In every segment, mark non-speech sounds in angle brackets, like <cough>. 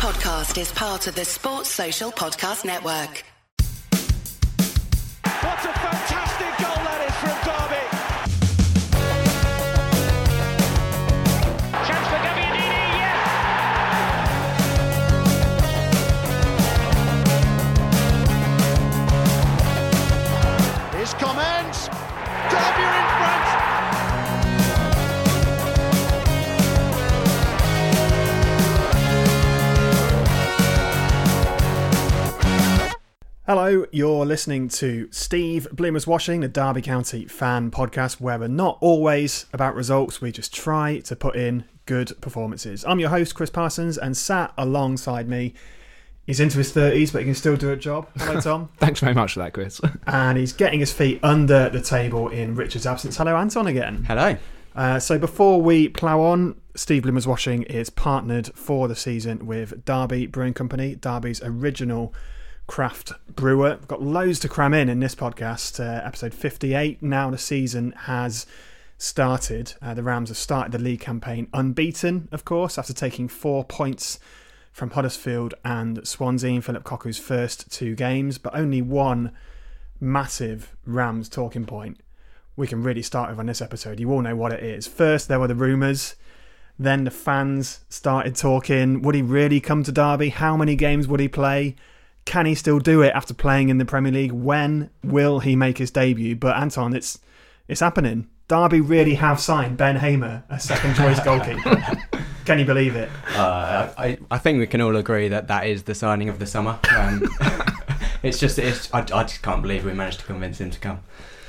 podcast is part of the Sports Social Podcast Network. What a fantastic goal that is from Derby. Chance for Gabbiadini, yes! Here's Commons. Derby Hello, you're listening to Steve Bloomer's Watching, the Derby County fan podcast, where we're not always about results, we just try to put in good performances. I'm your host, Chris Parsons, and sat alongside me, he's into his 30s, but he can still do a job. Hello, <laughs> Tom. Thanks very much for that, Chris. <laughs> and he's getting his feet under the table in Richard's absence. Hello, Anton, again. Hello. Uh, so before we plough on, Steve Bloomer's Watching is partnered for the season with Derby Brewing Company, Derby's original craft brewer. We've got loads to cram in in this podcast, uh, episode 58. Now the season has started. Uh, the Rams have started the league campaign unbeaten, of course, after taking four points from Huddersfield and Swansea in Philip Cocu's first two games, but only one massive Rams talking point we can really start with on this episode. You all know what it is. First, there were the rumours. Then the fans started talking. Would he really come to Derby? How many games would he play? Can he still do it after playing in the Premier League? When will he make his debut? But Anton, it's it's happening. Derby really have signed Ben Hamer, a second choice goalkeeper. <laughs> Can you believe it? Uh, I, I think we can all agree that that is the signing of the summer. Um, <laughs> it's just, it's, I, I just can't believe we managed to convince him to come.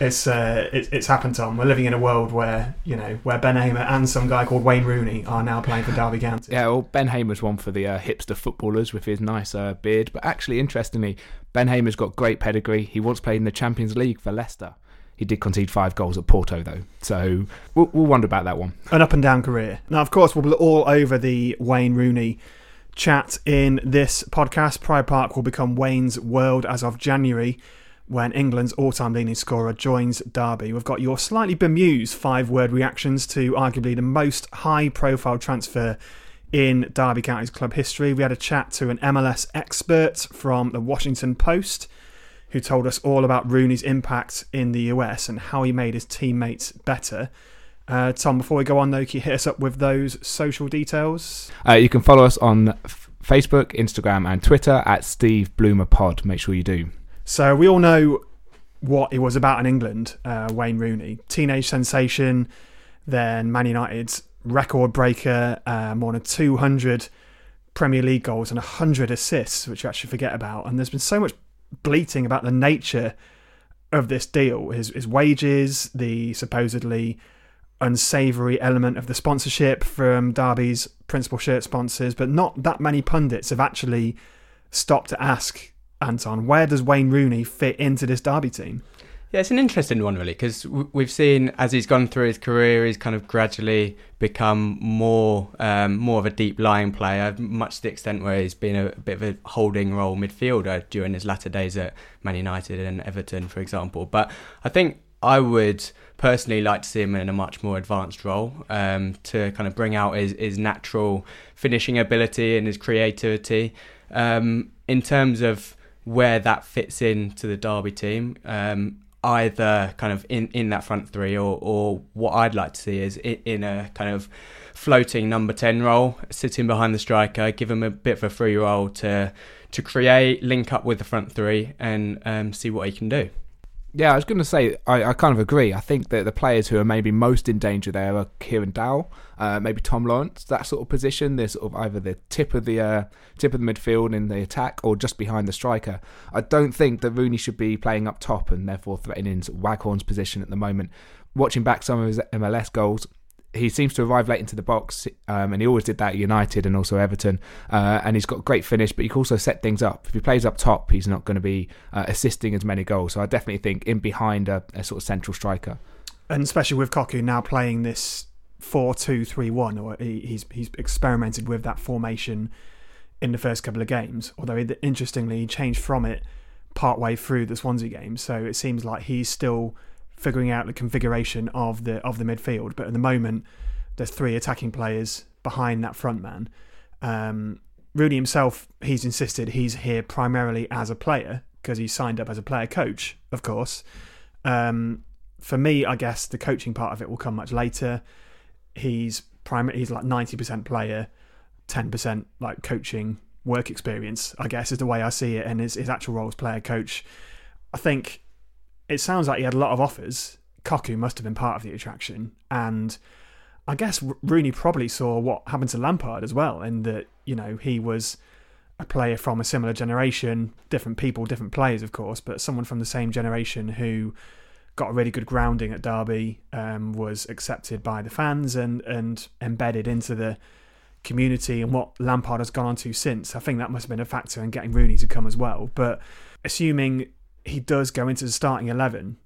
It's uh, it, it's happened, Tom. We're living in a world where you know where Ben Hamer and some guy called Wayne Rooney are now playing for Derby County. yeah, well, Ben Hamer's one for the uh, hipster footballers with his nice uh, beard. But actually, interestingly, Ben Hamer's got great pedigree. He once played in the Champions League for Leicester. He did concede five goals at Porto, though. So we'll, we'll wonder about that one. an up and down career. Now, of course, we'll be all over the Wayne Rooney chat in this podcast. Pride Park will become Wayne's world as of January when England's all time leading scorer joins Derby. We've got your slightly bemused five word reactions to arguably the most high profile transfer in Derby County's club history. We had a chat to an MLS expert from the Washington Post who told us all about Rooney's impact in the US and how he made his teammates better. Uh, Tom, before we go on, though, can you hit us up with those social details? Uh, you can follow us on Facebook, Instagram, and Twitter at Steve Bloomer Pod. Make sure you do. So we all know what it was about in England, uh, Wayne Rooney. Teenage sensation, then Man United's record breaker, uh, more than 200 Premier League goals and 100 assists, which you actually forget about. And there's been so much bleating about the nature of this deal his, his wages, the supposedly unsavoury element of the sponsorship from Derby's principal shirt sponsors, but not that many pundits have actually stopped to ask Anton, where does Wayne Rooney fit into this Derby team? Yeah, it's an interesting one, really, because we've seen as he's gone through his career, he's kind of gradually become more um, more of a deep lying player, much to the extent where he's been a, a bit of a holding role midfielder during his latter days at Man United and Everton, for example. But I think I would personally like to see him in a much more advanced role um, to kind of bring out his, his natural finishing ability and his creativity. Um, in terms of where that fits into the Derby team, um, either kind of in, in that front three or, or what I'd like to see is in, in a kind of floating number 10 role, sitting behind the striker, give him a bit of a free role to to create, link up with the front three and um, see what he can do. Yeah, I was going to say, I, I kind of agree. I think that the players who are maybe most in danger there are Kieran Dowell, uh, maybe Tom Lawrence, that sort of position. They're sort of either the tip of the uh, tip of the midfield in the attack or just behind the striker. I don't think that Rooney should be playing up top and therefore threatening Waghorn's position at the moment. Watching back some of his MLS goals, he seems to arrive late into the box, um, and he always did that at United and also Everton. Uh, and he's got great finish, but he can also set things up. If he plays up top, he's not going to be uh, assisting as many goals. So I definitely think in behind a, a sort of central striker. And especially with Cocu now playing this 4 2 3 1, or he, he's, he's experimented with that formation in the first couple of games. Although, he, interestingly, he changed from it partway through the Swansea game. So it seems like he's still figuring out the configuration of the of the midfield. But at the moment, there's three attacking players behind that front man. Um, Rooney himself, he's insisted he's here primarily as a player because he signed up as a player coach, of course. Um, for me, I guess the coaching part of it will come much later. He's primary. He's like ninety percent player, ten percent like coaching work experience. I guess is the way I see it, and his his actual role as player coach. I think it sounds like he had a lot of offers. Cocu must have been part of the attraction, and I guess Rooney probably saw what happened to Lampard as well, in that you know he was a player from a similar generation, different people, different players, of course, but someone from the same generation who got a really good grounding at Derby, um, was accepted by the fans and and embedded into the community and what Lampard has gone on to since. I think that must have been a factor in getting Rooney to come as well. But assuming he does go into the starting eleven,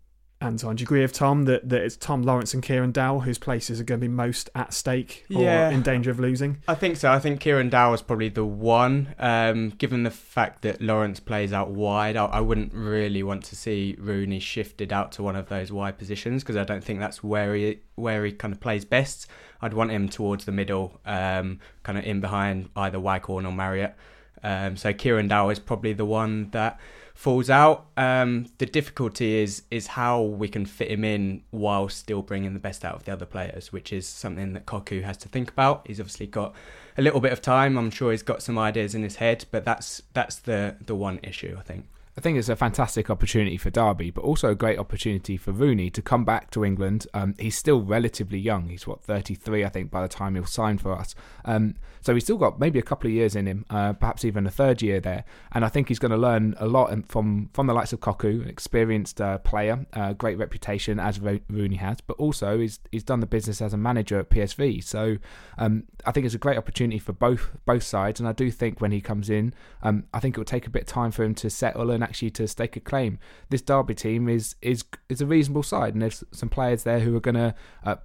Anton, do you agree with Tom that, that it's Tom Lawrence and Kieran Dowell whose places are going to be most at stake or Yeah. in danger of losing? I think so. I think Kieran Dow is probably the one. Um, given the fact that Lawrence plays out wide, I, I wouldn't really want to see Rooney shifted out to one of those wide positions because I don't think that's where he where he kind of plays best. I'd want him towards the middle, um, kind of in behind either Waghorn or Marriott. Um, so Kieran Dow is probably the one that falls out. Um, the difficulty is is how we can fit him in while still bringing the best out of the other players, which is something that Cocu has to think about. He's obviously got a little bit of time. I'm sure he's got some ideas in his head, but that's that's the the one issue I think. I think it's a fantastic opportunity for Derby, but also a great opportunity for Rooney to come back to England. Um, he's still relatively young. He's what 33, I think, by the time he'll sign for us. Um, so he's still got maybe a couple of years in him, uh, perhaps even a third year there. And I think he's going to learn a lot from from the likes of Cocu, an experienced uh, player, uh, great reputation as Ro- Rooney has, but also he's he's done the business as a manager at PSV. So um, I think it's a great opportunity for both both sides. And I do think when he comes in, um, I think it will take a bit of time for him to settle and actually to stake a claim. This Derby team is is is a reasonable side, and there's some players there who are going to uh,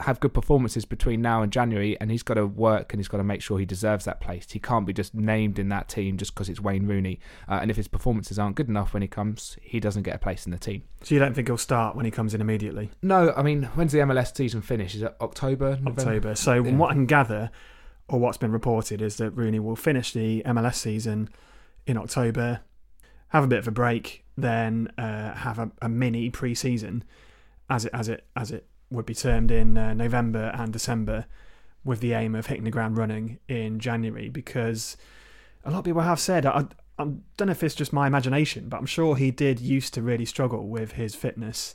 have good performances between now and January. And he's got to work and he's got to make sure he deserves that place. He can't be just named in that team just because it's Wayne Rooney. Uh, and if his performances aren't good enough when he comes, he doesn't get a place in the team. So you don't think he'll start when he comes in immediately? No, I mean, when's the MLS season finish? Is it October? November? October. So Yeah. from what I can gather, or what's been reported, is that Rooney will finish the MLS season in October, have a bit of a break, then uh, have a, a mini pre-season, as it as it as it would be termed in uh, November and December, with the aim of hitting the ground running in January. Because a lot of people have said, I, I don't know if it's just my imagination, but I'm sure he did used to really struggle with his fitness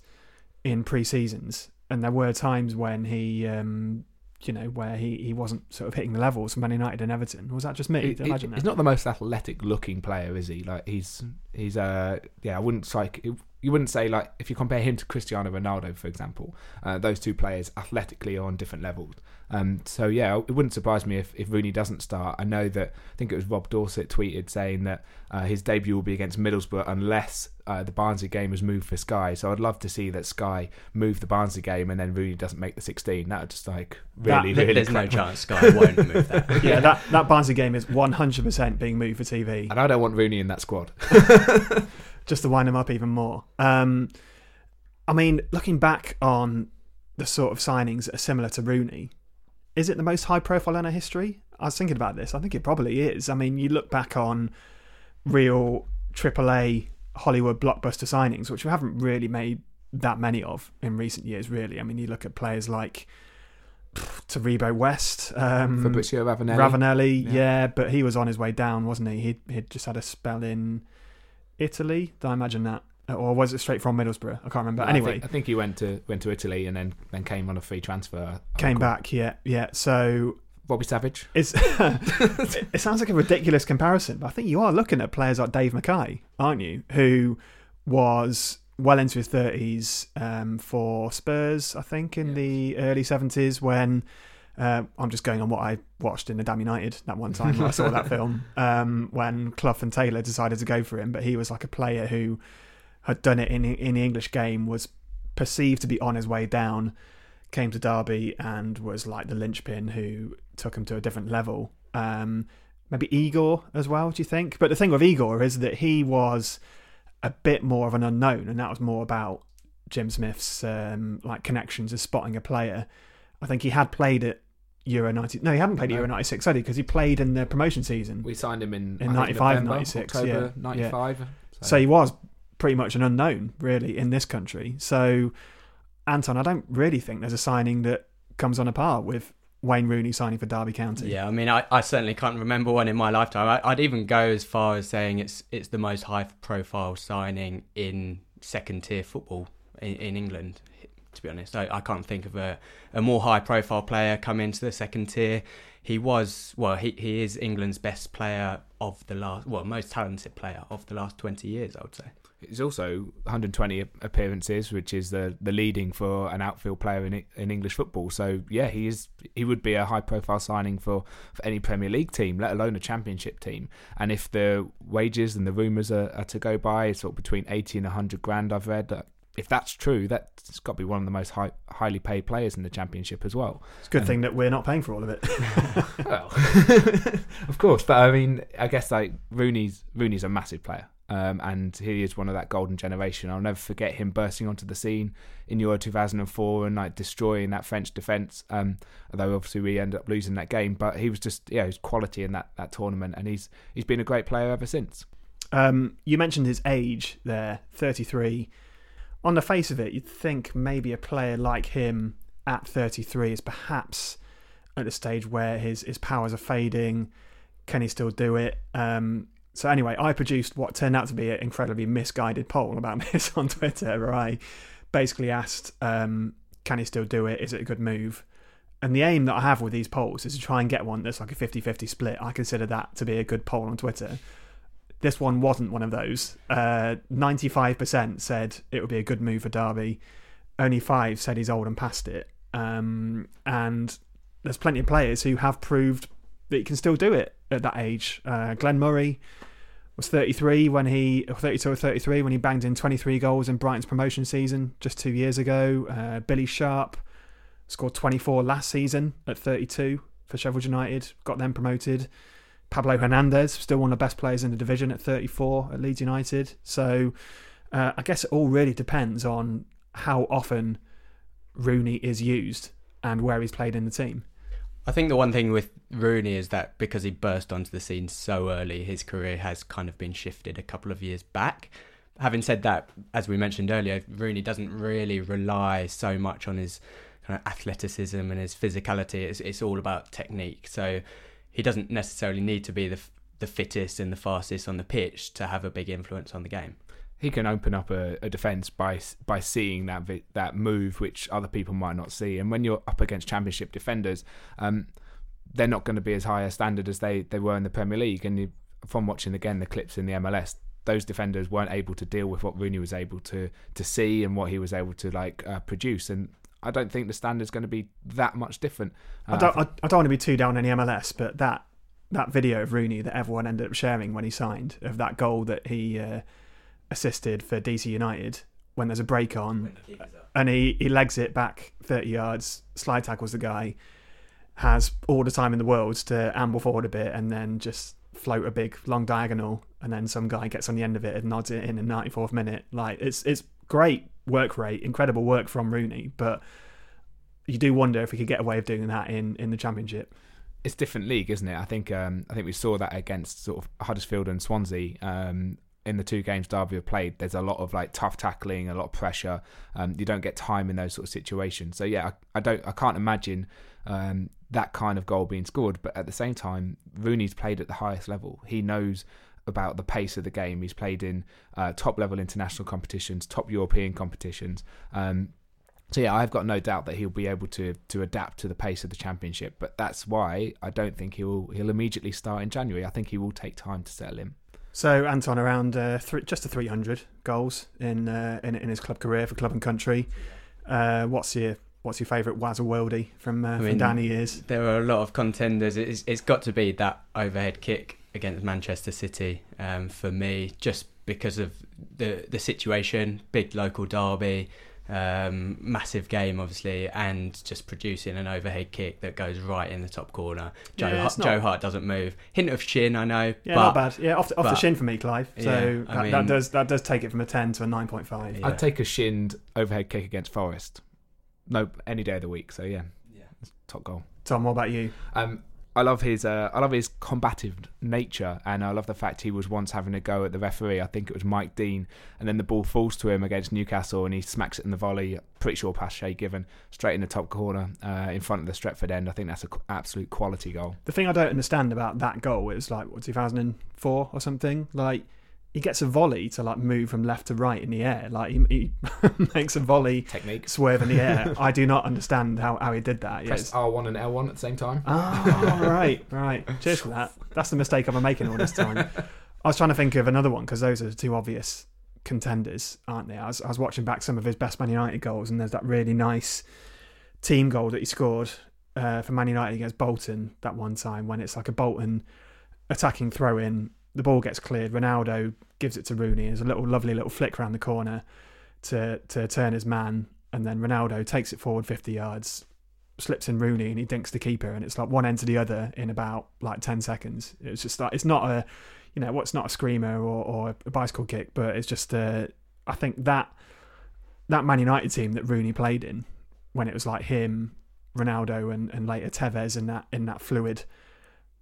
in pre-seasons, and there were times when he, um, you know, where he, he wasn't sort of hitting the levels from Man United and Everton. Was that just me? He- Did I he- imagine he's not the most athletic looking player, is he? Like he's he's uh yeah, I wouldn't like you wouldn't say like if you compare him to Cristiano Ronaldo, for example, uh, those two players athletically are on different levels. Um, so yeah, it wouldn't surprise me if, if Rooney doesn't start. I know that I think it was Rob Dorsett tweeted saying that uh, his debut will be against Middlesbrough unless uh, the Barnsley game is moved for Sky. So I'd love to see that Sky move the Barnsley game and then Rooney doesn't make the 16. That would just like really, There- really There's no chance Sky won't move that. <laughs> yeah, that that Barnsley game is 100% being moved for TV. And I don't want Rooney in that squad. <laughs> just to wind them up even more. Um, I mean, looking back on the sort of signings that are similar to Rooney, is it the most high profile in our history? I was thinking about this. I think it probably is. I mean, you look back on real AAA Hollywood blockbuster signings, which we haven't really made that many of in recent years, really. I mean, you look at players like Taribo West, um, Fabrizio Ravanelli. Ravanelli, Yeah. yeah. but he was on his way down, wasn't he? He he'd just had a spell in Italy. Did I imagine that, or was it straight from Middlesbrough? I can't remember. I anyway, think, I think he went to went to Italy and then then came on a free transfer. came back. Yeah, yeah. So Robbie Savage. it's <laughs> it, sounds like a ridiculous comparison, but I think you are looking at players like Dave Mackay, aren't you? Who was well into his thirties um, for Spurs, I think, in the early seventies when. Uh, I'm just going on what I watched in the Damn United that one time when I saw that <laughs> film um, when Clough and Taylor decided to go for him. But he was like a player who had done it in in the English game, was perceived to be on his way down, came to Derby and was like the linchpin who took him to a different level. Um, maybe Igor as well, do you think? But the thing with Igor is that he was a bit more of an unknown, and that was more about Jim Smith's um, like connections as spotting a player. I think he had played at Euro 90. No, he hadn't played No. Euro 96, had he? Because he played in the promotion season. We signed him in, In I 95, think, November, 96, October yeah. 95. So he was pretty much an unknown, really, in this country. So, Anton, I don't really think there's a signing that comes on a par with Wayne Rooney signing for Derby County. Yeah, I mean, I, I certainly can't remember one in my lifetime. I, I'd even go as far as saying it's it's the most high profile signing in second tier football in, in England. To be honest, I, I can't think of a, a more high profile player come into the second tier. He was well, he, he is England's best player of the last well, most talented player of the last twenty years, I would say. He's also 120 appearances, which is the the leading for an outfield player in in English football. So yeah, he is he would be a high profile signing for, for any Premier League team, let alone a Championship team. And if the wages and the rumours are, are to go by, sort of between 80 and 100 grand, I've read. Uh, if that's true, that's got to be one of the most high, highly paid players in the Championship as well. It's a good thing that we're not paying for all of it. <laughs> Well, <laughs> of course, but I mean, I guess like Rooney's Rooney's a massive player, um, and he is one of that golden generation. I'll never forget him bursting onto the scene in Euro 2004 and like destroying that French defence. Um, although obviously we ended up losing that game, but he was just yeah, his quality in that, that tournament, and he's he's been a great player ever since. Um, you mentioned his age there, 33. On the face of it, you'd think maybe a player like him at 33 is perhaps at a stage where his, his powers are fading. Can he still do it? Um, so, anyway, I produced what turned out to be an incredibly misguided poll about <laughs> this on Twitter, where I basically asked, um, Can he still do it? Is it a good move? And the aim that I have with these polls is to try and get one that's like a 50 50 split. I consider that to be a good poll on Twitter this one wasn't one of those. Uh, 95% said it would be a good move for Derby. Only five said he's old and past it. Um, and there's plenty of players who have proved that he can still do it at that age. Uh, Glenn Murray was 33 when he, 32 or 33 when he banged in 23 goals in Brighton's promotion season just two years ago. Uh, Billy Sharp scored 24 last season at 32 for Sheffield United, got them promoted. Pablo Hernandez, still one of the best players in the division at 34 at Leeds United. So uh, I guess it all really depends on how often Rooney is used and where he's played in the team. I think the one thing with Rooney is that because he burst onto the scene so early, his career has kind of been shifted a couple of years back. Having said that, as we mentioned earlier, Rooney doesn't really rely so much on his kind of athleticism and his physicality. It's, it's all about technique. So he doesn't necessarily need to be the the fittest and the fastest on the pitch to have a big influence on the game. He can open up a, a defence by by seeing that vi- that move which other people might not see. And when you're up against Championship defenders, um, they're not going to be as high a standard as they, they were in the Premier League. And you, from watching again the clips in the MLS, those defenders weren't able to deal with what Rooney was able to to see and what he was able to like uh, produce. And I don't think the standard's going to be that much different. Uh, I don't, I, I don't want to be too down on the MLS, but that that video of Rooney that everyone ended up sharing when he signed of that goal that he uh, assisted for DC United when there's a break on and he, he legs it back 30 yards, slide tackles the guy, has all the time in the world to amble forward a bit and then just float a big long diagonal and then some guy gets on the end of it and nods it in in 94th minute. Like it's it's great work rate, incredible work from Rooney, but you do wonder if we could get away of doing that in, in the championship. it's different league, isn't it? I think um, I think we saw that against sort of Huddersfield and Swansea um, in the two games Derby have played. There's a lot of like tough tackling, a lot of pressure. Um, you don't get time in those sort of situations. So yeah, I, I don't, I can't imagine um, that kind of goal being scored. But at the same time, Rooney's played at the highest level. He knows about the pace of the game. He's played in uh, top level international competitions, top European competitions. Um, so yeah, I've got no doubt that he'll be able to to adapt to the pace of the championship. But that's why I don't think he'll he'll immediately start in January. I think he will take time to settle in. So Anton, around uh, th- just to 300 goals in, uh, in in his club career for club and country. Uh, what's your what's your favourite Wazza Worldy from uh, from mean, Danny years? There are a lot of contenders. It's, it's got to be that overhead kick against Manchester City um, for me, just because of the the situation, big local derby, um, massive game, obviously, and just producing an overhead kick that goes right in the top corner. Joe, Yeah, Hart, not- Joe Hart doesn't move. Hint of shin, I know. Yeah, but not bad. Yeah, off the, off the shin for me, Clive. So Yeah, I that, that does that does take it from a 10 to a 9.5. Yeah. I'd take a shinned overhead kick against Forest. No, any day of the week. So yeah, Yeah. top goal. Tom, what about you? Um, I love his uh, I love his combative nature, and I love the fact he was once having a go at the referee. I think it was Mike Dean, and then the ball falls to him against Newcastle, and he smacks it in the volley. Pretty sure past Shay Given, straight in the top corner uh, in front of the Stretford end. I think that's an absolute quality goal. The thing I don't understand about that goal is like what 2004 or something. Like he gets a volley to like move from left to right in the air. Like he, he <laughs> makes a volley Technique. swerve in the air. <laughs> I do not understand how, how he did that. Press Yes. R1 and L1 at the same time. Oh, right, right. Cheers for that. That's the mistake I've been making all this time. <laughs> I was trying to think of another one because those are the two obvious contenders, aren't they? I was, I was watching back some of his best Man United goals, and there's that really nice team goal that he scored uh, for Man United against Bolton that one time when it's like a Bolton attacking throw in. The ball gets cleared. Ronaldo gives it to Rooney. There's a little lovely little flick around the corner to to turn his man, and then Ronaldo takes it forward 50 yards, slips in Rooney, and he dinks the keeper, and it's like one end to the other in about like 10 seconds. It's just like it's not a, you know, what's not a screamer or, or a bicycle kick, but it's just uh, I think that that Man United team that Rooney played in when it was like him, Ronaldo, and, and later Tevez in that in that fluid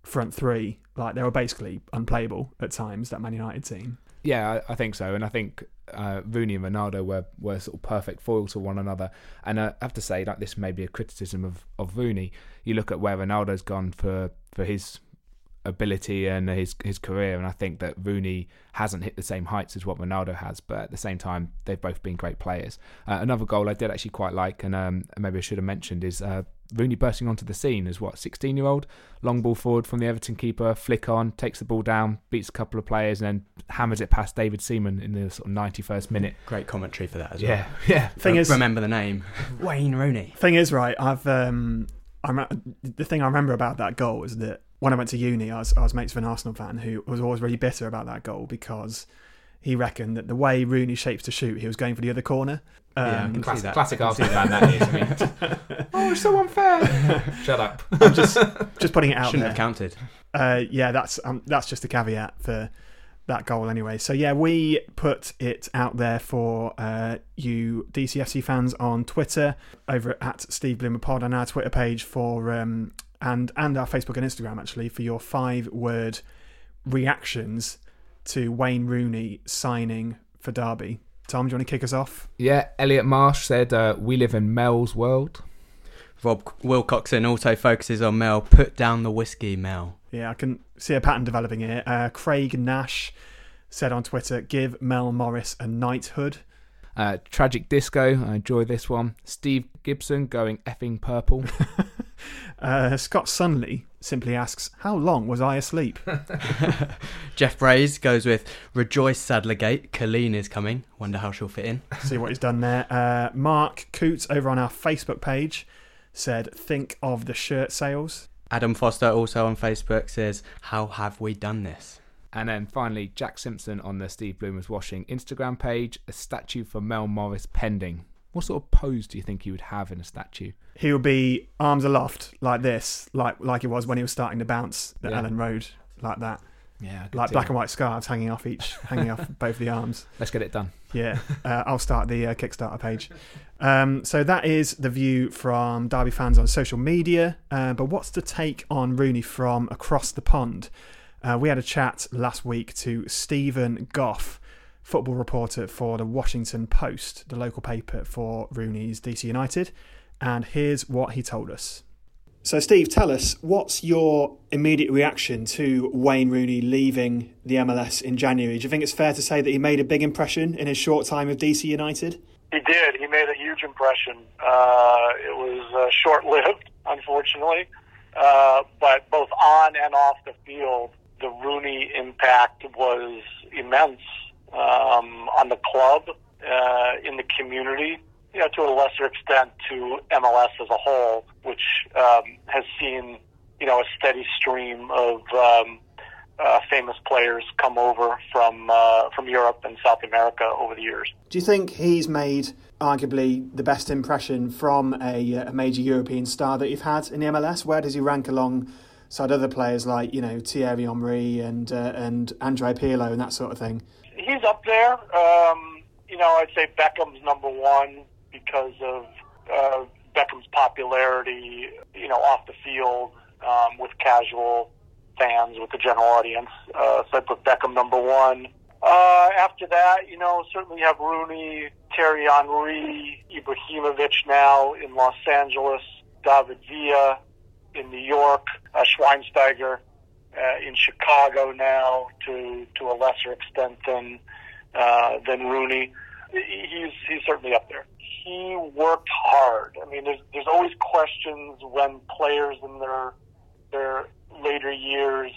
front three, like they were basically unplayable at times. That Man United team. Yeah, I, I think so, and I think uh, Rooney and Ronaldo were, were sort of perfect foil to one another. And I have to say, like this may be a criticism of, of Rooney. You look at where Ronaldo's gone for, for his ability and his his career, and I think that Rooney hasn't hit the same heights as what Ronaldo has. But at the same time, they've both been great players. Uh, another goal I did actually quite like, and um, maybe I should have mentioned is. Uh, Rooney bursting onto the scene as what 16 year old long ball forward from the Everton keeper flick on takes the ball down beats a couple of players and then hammers it past David Seaman in the sort of 91st minute Great commentary for that as well. yeah <laughs> yeah Thing well. is, remember the name <laughs> Wayne Rooney. thing is, right? I've um, I rem- the thing I remember about that goal is that when I went to uni, I was I was mates with an Arsenal fan who was always really bitter about that goal because he reckoned that the way Rooney shapes to shoot, he was going for the other corner. Um, Yeah, I classic, classic I can see Arsenal fan that is I mean, <laughs> oh it's so unfair <laughs> shut up <laughs> I'm just just putting it out there. Shouldn't there. have counted. uh, yeah, that's um, that's just a caveat for that goal anyway. So yeah, we put it out there for uh, you DCFC fans on Twitter over at Steve Bloomer Pod on our Twitter page for um, and and our Facebook and Instagram actually for your five word reactions to Wayne Rooney signing for Derby. Tom, do you want to kick us off? yeah Elliot Marsh said uh, we live in Mel's world Rob Wilcoxon also focuses on Mel. Put down the whiskey, Mel. Yeah, I can see a pattern developing here. Uh, Craig Nash said on Twitter, "Give Mel Morris a knighthood." Uh, Tragic Disco I enjoy this one Steve Gibson going effing purple <laughs> Uh, Scott Sunley simply asks, "How long was I asleep?" <laughs> Jeff Braze goes with Rejoice Sadlergate. Coleen is coming. Wonder how she'll fit in. See what he's done there. Uh, Mark Coots over on our Facebook page said, "Think of the shirt sales." Adam Foster also on Facebook says, How have we done this? And then finally, Jack Simpson on the Steve Bloomers Watching Instagram page, a statue for Mel Morris pending. What sort of pose do you think he would have in a statue? He will be arms aloft like this, like like it was when he was starting to bounce at Yeah. Elland Road, like that, Yeah, like black and white scarves hanging off each, hanging off <laughs> both the arms. Let's get it done. Yeah, uh, I'll start the uh, Kickstarter page. Um, so that is the view from Derby fans on social media. Uh, but what's the take on Rooney from across the pond? Uh, we had a chat last week to Steven Goff, football reporter for the Washington Post, the local paper for Rooney's DC United. And here's what he told us. So, Steve, tell us what's your immediate reaction to Wayne Rooney leaving the MLS in January? Do you think it's fair to say that he made a big impression in his short time of DC United? He did. He made a huge impression. Uh, it was uh, short lived, unfortunately. Uh, but both on and off the field, the Rooney impact was immense um, on the club, uh, in the community, you know, to a lesser extent to MLS as a whole, which um, has seen, you know, a steady stream of um, uh, famous players come over from uh, from Europe and South America over the years. Do you think he's made arguably the best impression from a, a major European star that you've had in the MLS? Where does he rank alongside other players like you know Thierry Henry and uh, and Andrea Pirlo and that sort of thing? He's up there. Um, you know, I'd say Beckham's number one because of uh, Beckham's popularity, you know, off the field um, with casual fans, with the general audience. Uh, so I put Beckham number one. Uh, after that, you know, certainly you have Rooney, Thierry Henry, Ibrahimovic now in Los Angeles, David Villa in New York, uh, Schweinsteiger uh, in Chicago now to to a lesser extent than uh, than Rooney. He's he's certainly up there. He worked hard. I mean, there's there's always questions when players in their their later years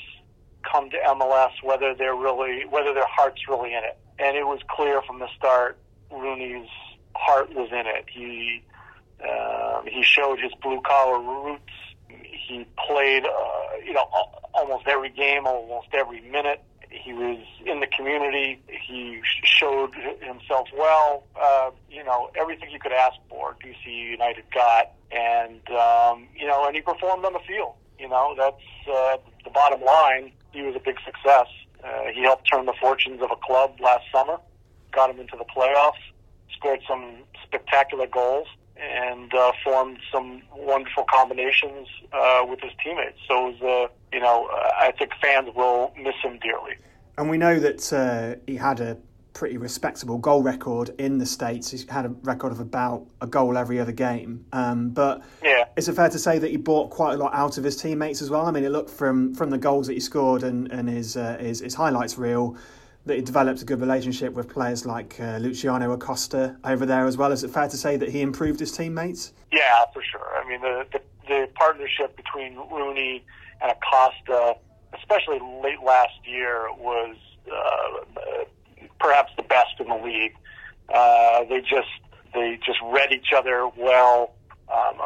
come to MLS whether they're really whether their heart's really in it. And it was clear from the start Rooney's heart was in it. He uh, he showed his blue collar roots. He played, uh, you know, almost every game, almost every minute. He was in the community. He showed himself well. Uh, you know, everything you could ask for, DC United got, and um, you know, and he performed on the field. You know, that's uh, the bottom line. He was a big success. Uh, he helped turn the fortunes of a club last summer, got him into the playoffs, scored some spectacular goals, and uh, formed some wonderful combinations uh, with his teammates. So, it was, uh, you know, I think fans will miss him dearly. And we know that uh, he had a pretty respectable goal record in the States. He's had a record of about a goal every other game. Um, but yeah. is it fair to say that he bought quite a lot out of his teammates as well? I mean, it looked from, from the goals that he scored and, and his, uh, his, his highlights reel that he developed a good relationship with players like uh, Luciano Acosta over there as well. Is it fair to say that he improved his teammates? Yeah, for sure. I mean, the, the, the partnership between Rooney and Acosta, especially late last year, was uh, perhaps the best in the league. Uh, they just they just read each other well. Um,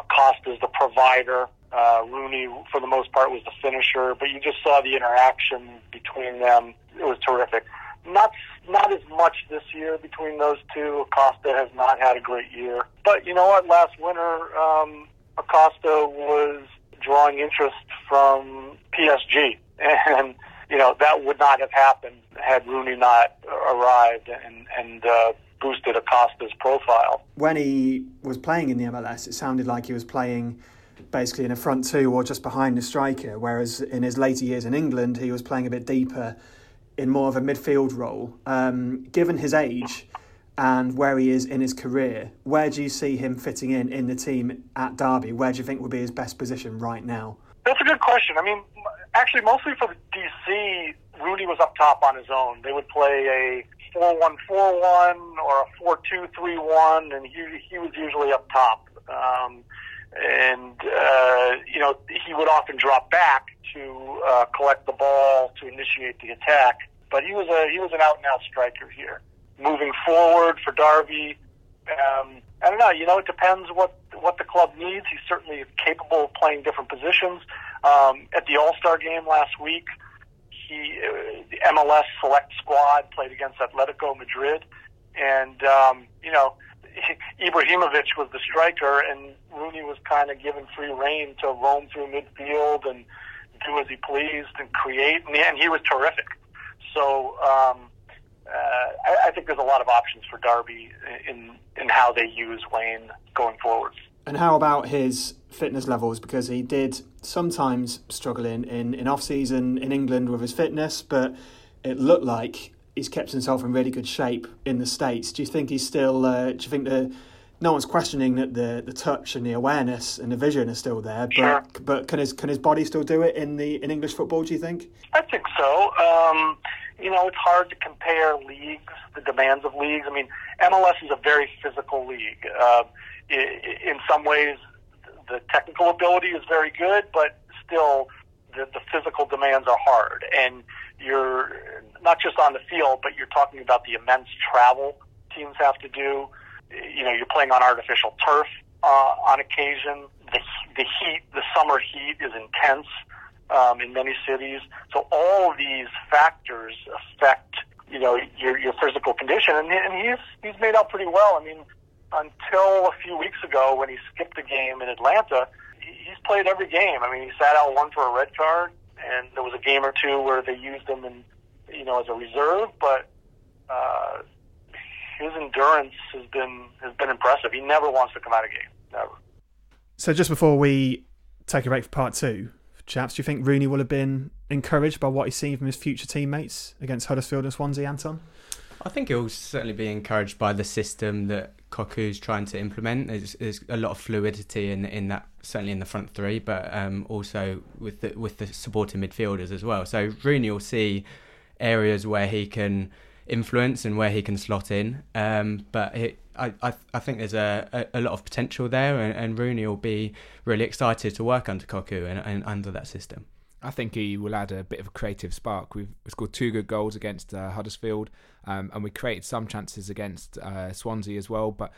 is the provider. Uh, Rooney, for the most part, was the finisher. But you just saw the interaction between them. It was terrific. Not not as much this year between those two. Acosta has not had a great year. But you know what? Last winter, um, Acosta was drawing interest from PSG, <laughs> and you know that would not have happened had Rooney not arrived and and uh, boosted Acosta's profile. When he was playing in the MLS, it sounded like he was playing basically in a front two or just behind the striker, whereas in his later years in England, he was playing a bit deeper in more of a midfield role. Um, given his age and where he is in his career, where do you see him fitting in in the team at Derby? Where do you think would be his best position right now? That's a good question. I mean, actually, mostly for DC, Rooney was up top on his own. They would play a four-one-four-one or a four-two-three-one, and he he was usually up top. Um, and uh, you know he would often drop back to uh, collect the ball to initiate the attack. But he was a he was an out and out striker here. Moving forward for Derby, um, I don't know. You know, it depends what what the club needs. He's certainly capable of playing different positions. Um, at the All Star game last week, he uh, the MLS select squad played against Atletico Madrid, and um, you know <laughs> Ibrahimovic was the striker, and Rooney was kind of given free reign to roam through midfield and do as he pleased and create, and, he was terrific. So um, uh, I, I think there's a lot of options for Derby in in how they use Wayne going forward. And how about his fitness levels? Because he did sometimes struggle in, in, in off season in England with his fitness, but it looked like he's kept himself in really good shape in the states. Do you think he's still? Uh, do you think the no one's questioning that the, the touch and the awareness and the vision are still there, but sure. but can his can his body still do it in the in English football? Do you think? I think so. Um, you know, it's hard to compare leagues, the demands of leagues. I mean, MLS is a very physical league. Uh, in some ways, the technical ability is very good, but still, the, the physical demands are hard. And you're not just on the field, but you're talking about the immense travel teams have to do. You know, you're playing on artificial turf uh, on occasion. The, the heat, the summer heat is intense um, in many cities. So all of these factors affect, you know, your, your physical condition. And, and he's, he's made out pretty well. I mean, until a few weeks ago when he skipped a game in Atlanta, he's played every game. I mean, he sat out one for a red card, and there was a game or two where they used him in, you know, as a reserve. But uh, his endurance has been has been impressive. He never wants to come out of game, never. So just before we take a break for part two, chaps, do you think Rooney will have been encouraged by what he's seen from his future teammates against Huddersfield and Swansea, Anton? I think he'll certainly be encouraged by the system that Cocu's trying to implement. There's, there's a lot of fluidity in in that, certainly in the front three, but um, also with the with the supporting midfielders as well. So Rooney will see areas where he can influence and where he can slot in. Um, but it, I, I, I think there's a, a, a, lot of potential there, and, and, Rooney will be really excited to work under Cocu and, and under that system. I think he will add a bit of a creative spark. We've scored two good goals against uh, Huddersfield, um, and we created some chances against uh, Swansea as well. But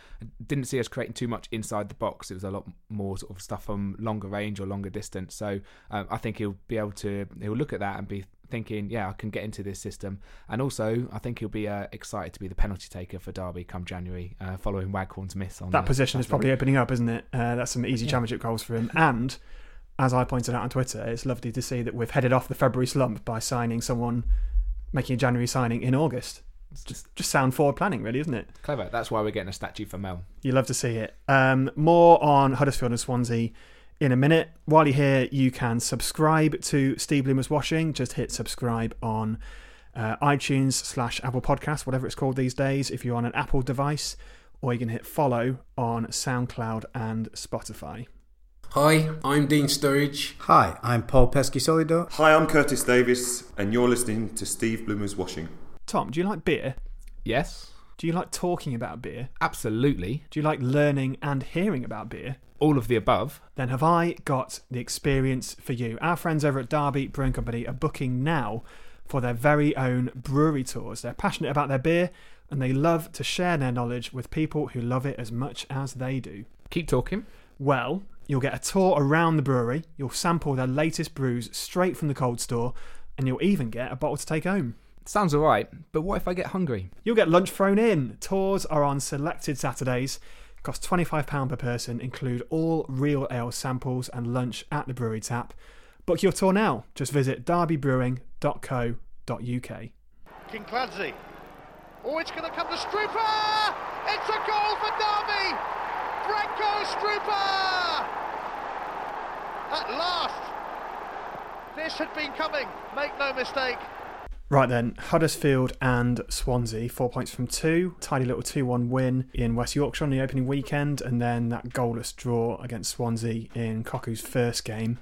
didn't see us creating too much inside the box. It was a lot more sort of stuff from longer range or longer distance. So um, I think he'll be able to he'll look at that and be thinking, yeah, I can get into this system. And also, I think he'll be uh, excited to be the penalty taker for Derby come January, uh, following Waghorn's miss on that position is probably opening up, isn't it? Uh, that's some easy yeah. championship goals for him. And as I pointed out on Twitter, it's lovely to see that we've headed off the February slump by signing someone, making a January signing in August. It's just just sound forward planning, really, isn't it? Clever. That's why we're getting a statue for Mel. You love to see it. Um, more on Huddersfield and Swansea in a minute. While you're here, you can subscribe to Steve Bloomer's Watching. Just hit subscribe on uh, iTunes slash Apple Podcast, whatever it's called these days, if you're on an Apple device, or you can hit follow on SoundCloud and Spotify. Hi, I'm Dean Sturridge. Hi, I'm Paul Peschisolido. Hi, I'm Curtis Davies, and you're listening to Steve Bloomer's Watching. Tom, do you like beer? Yes. Do you like talking about beer? Absolutely. Do you like learning and hearing about beer? All of the above. Then have I got the experience for you? Our friends over at Derby Brewing Company are booking now for their very own brewery tours. They're passionate about their beer and they love to share their knowledge with people who love it as much as they do. Keep talking. Well, you'll get a tour around the brewery, you'll sample their latest brews straight from the cold store, and you'll even get a bottle to take home. Sounds alright, but what if I get hungry? You'll get lunch thrown in. Tours are on selected Saturdays. Cost £25 per person, include all real ale samples and lunch at the brewery tap. Book your tour now. Just visit derbybrewing.co.uk. King Clancy. Oh, it's going to come to Strupar! It's a goal for Derby! Branko Strupar! At last! This had been coming, make no mistake. Right then, Huddersfield and Swansea, four points from two. Tidy little 2 1 win in West Yorkshire on the opening weekend, and then that goalless draw against Swansea in Cocu's first game.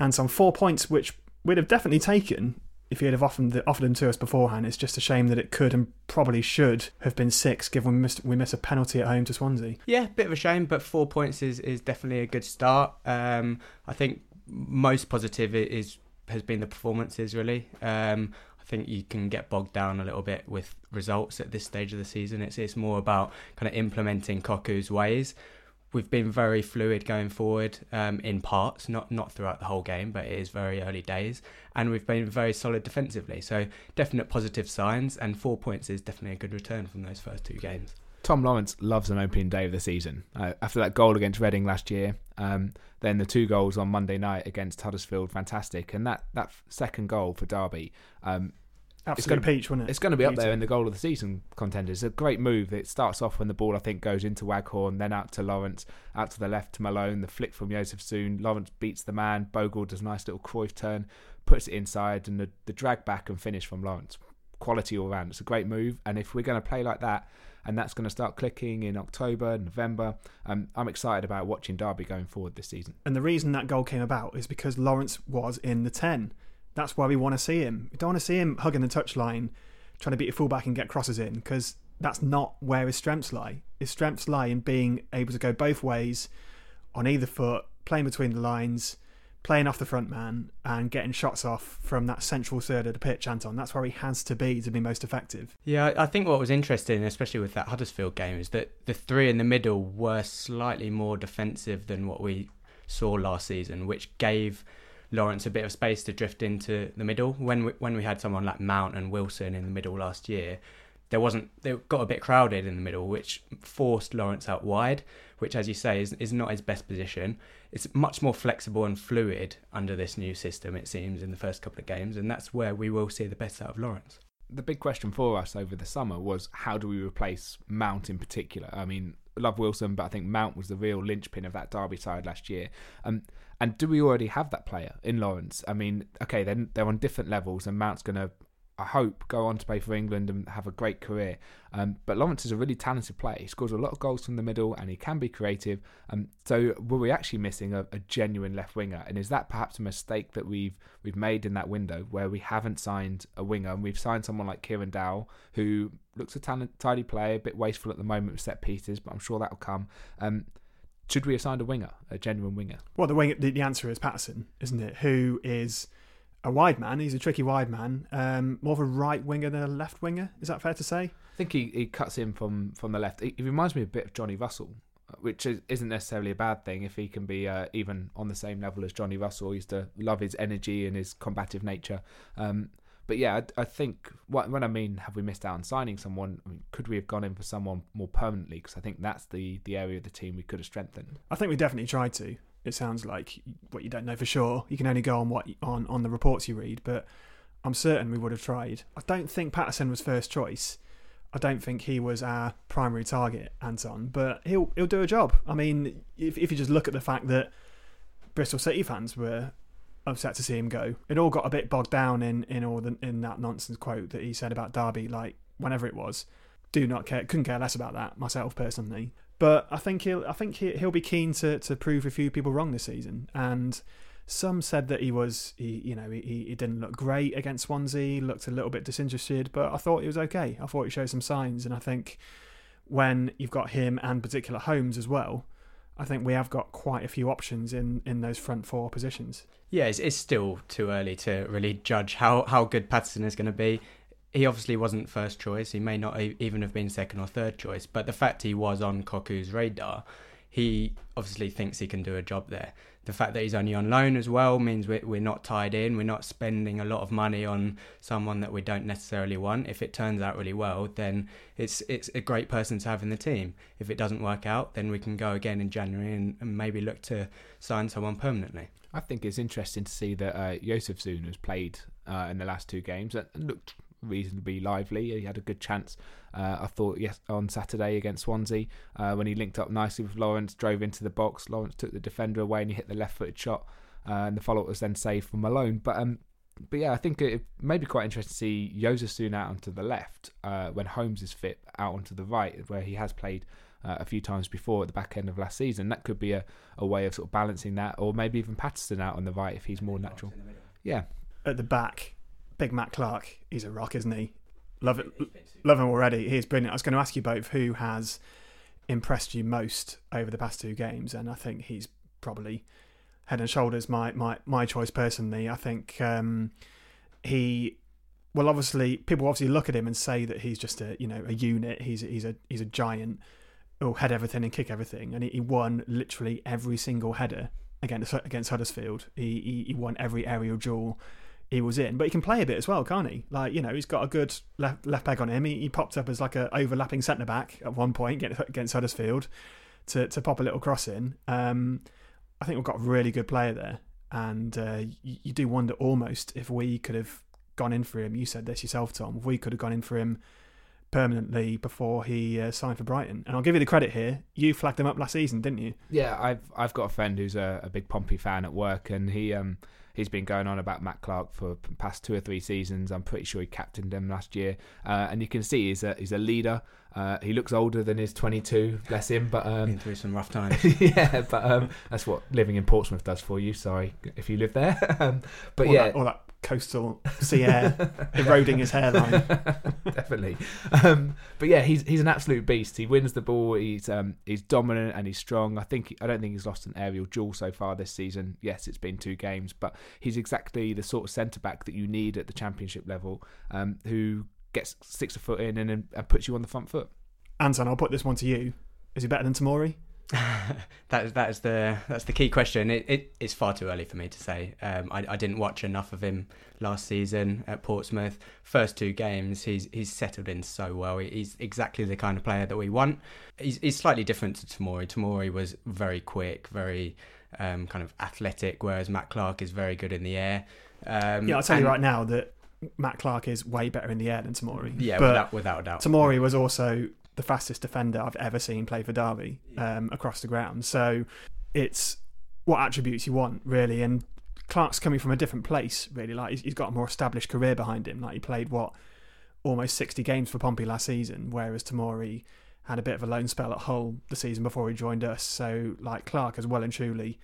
And some four points which we'd have definitely taken if he'd have offered, offered them to us beforehand. It's just a shame that it could and probably should have been six, given we missed, we missed a penalty at home to Swansea. Yeah, bit of a shame, but four points is, is definitely a good start. Um, I think most positive is has been the performances really. Um, I think you can get bogged down a little bit with results at this stage of the season. It's it's more about kind of implementing Cocu's ways. We've been very fluid going forward um, in parts, not not throughout the whole game, but it is very early days, and we've been very solid defensively. So definite positive signs, and four points is definitely a good return from those first two games. Tom Lawrence loves an opening day of the season. Uh, after that goal against Reading last year, um, then the two goals on Monday night against Huddersfield, fantastic. And that, that second goal for Derby, um, it's going to peach, wouldn't it? It's going to be up there in the goal of the season contenders. It's a great move. It starts off when the ball, I think, goes into Waghorn, then out to Lawrence, out to the left to Malone, the flick from Joseph Soon. Lawrence beats the man. Bogle does a nice little Cruyff turn, puts it inside, and the, the drag back and finish from Lawrence. Quality all round. It's a great move. And if we're going to play like that, and that's going to start clicking in October, November. Um, I'm excited about watching Derby going forward this season. And the reason that goal came about is because Lawrence was in the 10. That's why we want to see him. We don't want to see him hugging the touchline, trying to beat a fullback and get crosses in, because that's not where his strengths lie. His strengths lie in being able to go both ways on either foot, playing between the lines, playing off the front man and getting shots off from that central third of the pitch, Anton. That's where he has to be to be most effective. Yeah, I think what was interesting, especially with that Huddersfield game, is that the three in the middle were slightly more defensive than what we saw last season, which gave Lawrence a bit of space to drift into the middle. When we, when we had someone like Mount and Wilson in the middle last year, there wasn't they got a bit crowded in the middle, which forced Lawrence out wide, which, as you say, is is not his best position. It's much more flexible and fluid under this new system. It seems in the first couple of games, and that's where we will see the best out of Lawrence. The big question for us over the summer was how do we replace Mount in particular? I mean, love Wilson, but I think Mount was the real linchpin of that Derby side last year. Um, and do we already have that player in Lawrence? I mean, okay, then they're on different levels, and Mount's going to I hope, go on to play for England and have a great career. Um, but Lawrence is a really talented player. He scores a lot of goals from the middle and he can be creative. Um, so were we actually missing a, a, genuine left winger? And is that perhaps a mistake that we've we've made in that window where we haven't signed a winger and we've signed someone like Kieran Dowell who looks a talent, tidy player, a bit wasteful at the moment with set pieces, but I'm sure that'll come. Um, should we have signed a winger, a genuine winger? Well, the, wing, the, the answer is Paterson, isn't it? Who is a wide man. He's a tricky wide man. Um, more of a right winger than a left winger. Is that fair to say? I think he, he cuts in from, from the left. He, he reminds me a bit of Johnny Russell, which is, not necessarily a bad thing if he can be uh, even on the same level as Johnny Russell. He used to love his energy and his combative nature. Um, but yeah, I, I, think when I mean have we missed out on signing someone? I mean, could we have gone in for someone more permanently? Because I think that's the the area of the team we could have strengthened. I think we definitely tried to. It sounds like what you don't know for sure. You can only go on what on on the reports you read, but I'm certain we would have tried. I don't think Paterson was first choice. I don't think he was our primary target, Anton, but he'll he'll do a job. I mean, if if you just look at the fact that Bristol City fans were upset to see him go, it all got a bit bogged down in in all the, in that nonsense quote that he said about Derby, like whenever it was. Do not care, couldn't care less about that myself personally. But I think he'll I think he'll be keen to, to prove a few people wrong this season. And some said that he was he you know he, he didn't look great against Swansea, looked a little bit disinterested, but I thought he was okay. I thought he showed some signs, and I think when you've got him and particular Holmes as well, I think we have got quite a few options in, in those front four positions. Yeah, it's, it's still too early to really judge how, how good Paterson is going to be he obviously wasn't first choice. He may not even have been second or third choice. But the fact he was on Cocu's radar, he obviously thinks he can do a job there. The fact that he's only on loan as well means we're, we're not tied in. We're not spending a lot of money on someone that we don't necessarily want. If it turns out really well, then it's it's a great person to have in the team. If it doesn't work out, then we can go again in January and, and maybe look to sign someone permanently. I think it's interesting to see that uh, Jozefzoon has played uh, in the last two games and looked reasonably lively. He had a good chance, uh, I thought, yes, on Saturday against Swansea uh, when he linked up nicely with Lawrence, drove into the box. Lawrence took the defender away and he hit the left-footed shot, uh, and the follow-up was then saved from Malone. But um, but yeah, I think it may be quite interesting to see Jozefzoon out onto the left uh, when Holmes is fit out onto the right, where he has played. Uh, a few times before at the back end of last season. That could be a, a way of sort of balancing that, or maybe even Paterson out on the right if he's more natural. Yeah. At the back, Big Matt Clarke, he's a rock, isn't he? Love it, love him already. He's brilliant. I was going to ask you both who has impressed you most over the past two games, and I think he's probably head and shoulders my my my choice personally. I think um, he well, obviously, people obviously look at him and say that he's just a you know a unit. He's he's a he's a giant. who'll head everything and kick everything, and he, won literally every single header against against Huddersfield. He, he he won every aerial duel he was in. But he can play a bit as well, can't he? Like you know, he's got a good left left leg on him. He, he popped up as like a overlapping centre back at one point against Huddersfield to to pop a little cross in. Um, I think we've got a really good player there, and uh, you, you, do wonder almost if we could have gone in for him. You said this yourself, Tom. If we could have gone in for him permanently before he uh, signed for Brighton. And I'll give you the credit here. You flagged him up last season, didn't you? Yeah, I've I've got a friend who's a, a big Pompey fan at work, and he um he's been going on about Matt Clarke for past two or three seasons. I'm pretty sure he captained them last year, uh, and you can see he's a he's a leader. Uh, he looks older than his 22, bless him. But um, been through some rough <laughs> times. yeah, but um, that's what living in Portsmouth does for you. Sorry if you live there. <laughs> um, but all yeah, that, all that coastal sea air eroding his hairline. <laughs> Definitely. Um, but yeah, he's he's an absolute beast. He wins the ball. He's um, he's dominant and he's strong. I think I don't think he's lost an aerial duel so far this season. Yes, it's been two games, but he's exactly the sort of centre back that you need at the Championship level, um, who gets six a foot in and, and puts you on the front foot. Anton, I'll put this one to you. Is he better than Tomori? <laughs> that is that is the that's the key question. It, it it's far too early for me to say. Um, I, I didn't watch enough of him last season at Portsmouth. First two games, he's he's settled in so well. He's exactly the kind of player that we want. He's, he's slightly different to Tomori. Tomori was very quick, very um, kind of athletic, whereas Matt Clarke is very good in the air. Um, yeah, I'll tell and, you right now that Matt Clarke is way better in the air than Tomori. Yeah, without, without a doubt. Tomori was also the fastest defender I've ever seen play for Derby um, across the ground. So it's what attributes you want really, and Clarke's coming from a different place really. Like he's, he's got a more established career behind him. Like he played what almost sixty games for Pompey last season, whereas Tomori had a bit of a loan spell at Hull the season before he joined us. So like Clarke has well and truly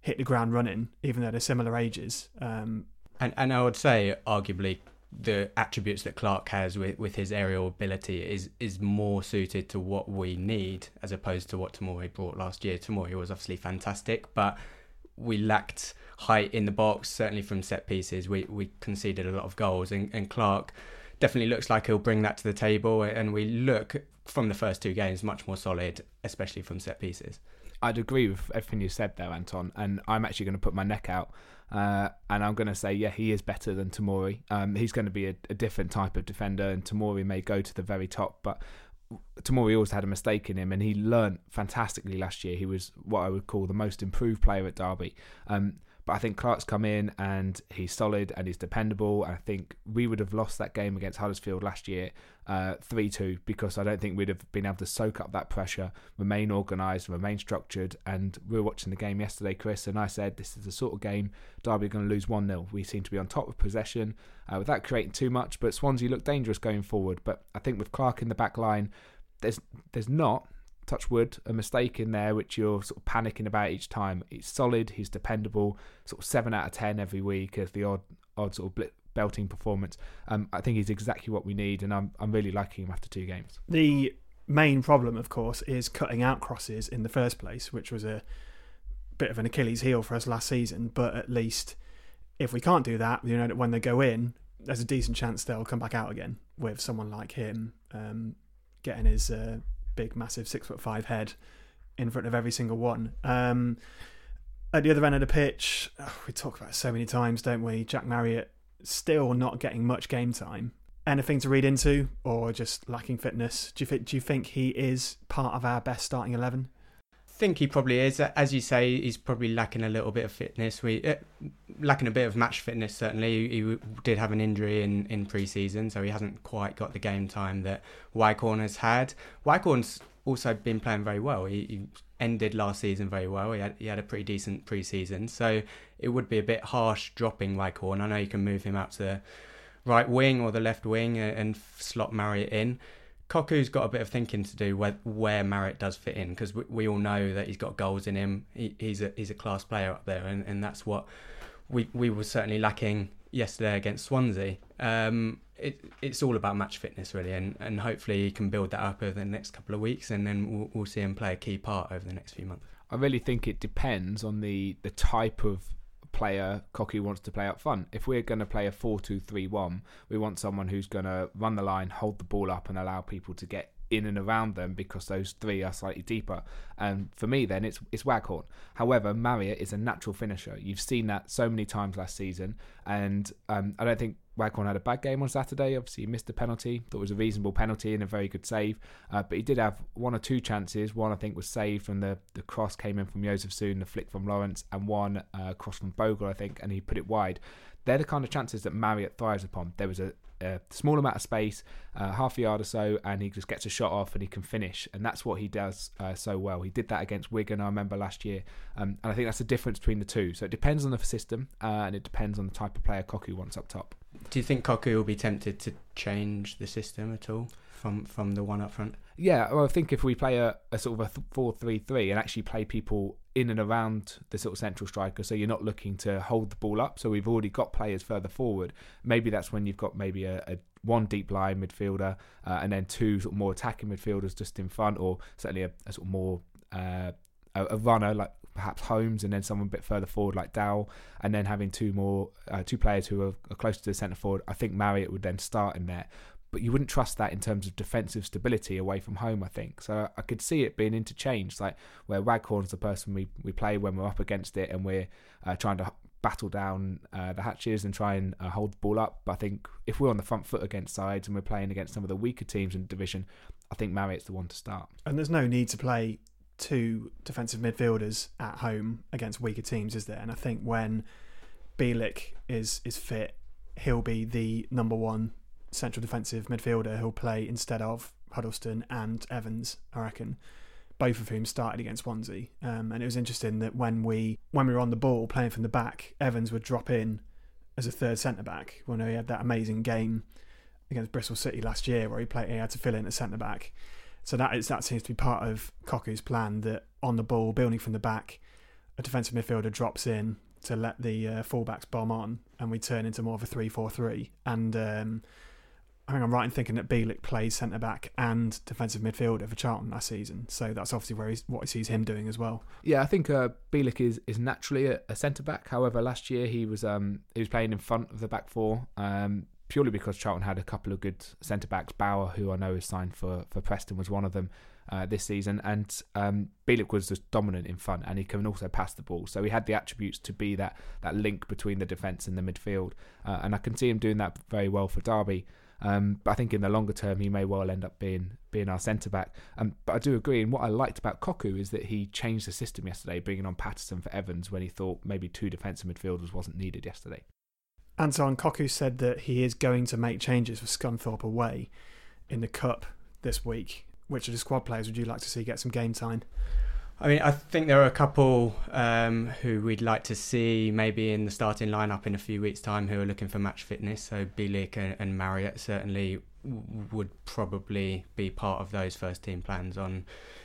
hit the ground running, even though they're similar ages. Um, and and I would say arguably the attributes that Clarke has with, with his aerial ability is is more suited to what we need as opposed to what Tomori brought last year. Tomori was obviously fantastic, but we lacked height in the box, certainly from set pieces. We we conceded a lot of goals and, and Clarke definitely looks like he'll bring that to the table and we look from the first two games much more solid, especially from set pieces. I'd agree with everything you said there, Anton, and I'm actually going to put my neck out uh, and I'm going to say, yeah, he is better than Tomori. Um, he's going to be a, a, different type of defender, and Tomori may go to the very top, but Tomori always had a mistake in him, and he learned fantastically last year. He was what I would call the most improved player at Derby. Um, but I think Clarke's come in and he's solid and he's dependable. I think we would have lost that game against Huddersfield last year uh, 3 uh, 2 because I don't think we'd have been able to soak up that pressure, remain organised, remain structured. And we were watching the game yesterday, Chris, and I said this is the sort of game Derby are going to lose 1 0. We seem to be on top of possession uh, without creating too much, but Swansea look dangerous going forward. But I think with Clarke in the back line, there's there's not touch wood, a mistake in there which you're sort of panicking about each time. It's solid, he's dependable, sort of seven out of ten every week as the odd odd sort of belting performance. Um, I think he's exactly what we need, and I'm I'm really liking him after two games. The main problem, of course, is cutting out crosses in the first place, which was a bit of an Achilles heel for us last season. But at least if we can't do that, you know, when they go in, there's a decent chance they'll come back out again with someone like him um, getting his uh, big, massive six foot five head in front of every single one. Um, at the other end of the pitch, oh, we talk about so many times, don't we? Jack Marriott still not getting much game time. Anything to read into, or just lacking fitness? Do you think? Do you think he is part of our best starting eleven? Think he probably is. As you say, he's probably lacking a little bit of fitness. We uh, lacking a bit of match fitness. Certainly, he, he did have an injury in in pre-season, so he hasn't quite got the game time that Waghorn has had. Waghorn's also been playing very well. He, he, ended last season very well. He had he had a pretty decent pre-season, so it would be a bit harsh dropping Waghorn. I know you can move him out to the right wing or the left wing and, and slot Marriott in. Cocu's got a bit of thinking to do where, where Marriott does fit in because we, we, all know that he's got goals in him. He, he's a he's a class player up there, and, and that's what we we were certainly lacking yesterday against Swansea. Um, it, it's all about match fitness really, and, and hopefully he can build that up over the next couple of weeks, and then we'll, we'll see him play a key part over the next few months. I really think it depends on the the type of player Cocu wants to play up front. If we're going to play a 4 2 3 1, we want someone who's going to run the line, hold the ball up, and allow people to get in and around them because those three are slightly deeper. And for me, then it's it's Waghorn. However, Marriott is a natural finisher. You've seen that so many times last season, and um, I don't think Waghorn had a bad game on Saturday. Obviously, he missed a penalty. Thought it was a reasonable penalty and a very good save. Uh, but he did have one or two chances. One, I think, was saved from the, the cross came in from Jozefzoon, the flick from Lawrence, and one uh, cross from Bogle, I think, and he put it wide. They're the kind of chances that Marriott thrives upon. There was a, a small amount of space, uh, half a yard or so, and he just gets a shot off and he can finish. And that's what he does uh, so well. He did that against Wigan, I remember last year. Um, and I think that's the difference between the two. So it depends on the system uh, and it depends on the type of player Cocu wants up top. Do you think Cocu will be tempted to change the system at all from, from the one up front? Yeah, well, I think if we play a, a sort of a 4 3 3 and actually play people in and around the sort of central striker, so you're not looking to hold the ball up. So we've already got players further forward. Maybe that's when you've got maybe a, a one deep line midfielder uh, and then two sort of more attacking midfielders just in front, or certainly a, a sort of more uh, a, a, runner like perhaps Holmes, and then someone a bit further forward like Dow, and then having two more uh, two players who are, are closer to the centre forward. I think Marriott would then start in there but you wouldn't trust that in terms of defensive stability away from home. I think so. I could see it being interchanged, like where Waghorn's the person we, we play when we're up against it and we're uh, trying to battle down uh, the hatches and try and uh, hold the ball up. But I think if we're on the front foot against sides and we're playing against some of the weaker teams in the division, I think Marriott's the one to start. And there's no need to play two defensive midfielders at home against weaker teams, is there? And I think when Bielik is is fit, he'll be the number one central defensive midfielder who'll play instead of Huddlestone, and Evans. I reckon, both of whom started against Swansea. Um, and it was interesting that when we when we were on the ball playing from the back, Evans would drop in as a third centre back when he had that amazing game against Bristol City last year where he played he had to fill in as centre back. So that is that seems to be part of Cocu's plan that on the ball, building from the back, a defensive midfielder drops in to let the uh, fullbacks bomb on, and we turn into more of a three-four-three. And um, I think I'm right in thinking that Bielik plays centre back and defensive midfielder for Charlton last season. So that's obviously where he's what he sees him doing as well. Yeah, I think uh, Bielik is is naturally a, a centre back. However, last year he was um, he was playing in front of the back four. Um, purely because Charlton had a couple of good centre backs. Bauer, who I know is signed for, for Preston, was one of them uh, this season, and um, Bielik was just dominant in front, and he can also pass the ball. So he had the attributes to be that that link between the defence and the midfield, uh, and I can see him doing that very well for Derby. Um, but I think in the longer term, he may well end up being being our centre back. Um, but I do agree. And what I liked about Cocu is that he changed the system yesterday, bringing on Paterson for Evans when he thought maybe two defensive midfielders wasn't needed yesterday. Anton Cocu said that he is going to make changes for Scunthorpe away in the cup this week. Which of the squad players would you like to see get some game time? I mean, I think there are a couple um, who we'd like to see maybe in the starting lineup in a few weeks' time who are looking for match fitness. So Bielik and, and Marriott certainly would probably be part of those first team plans on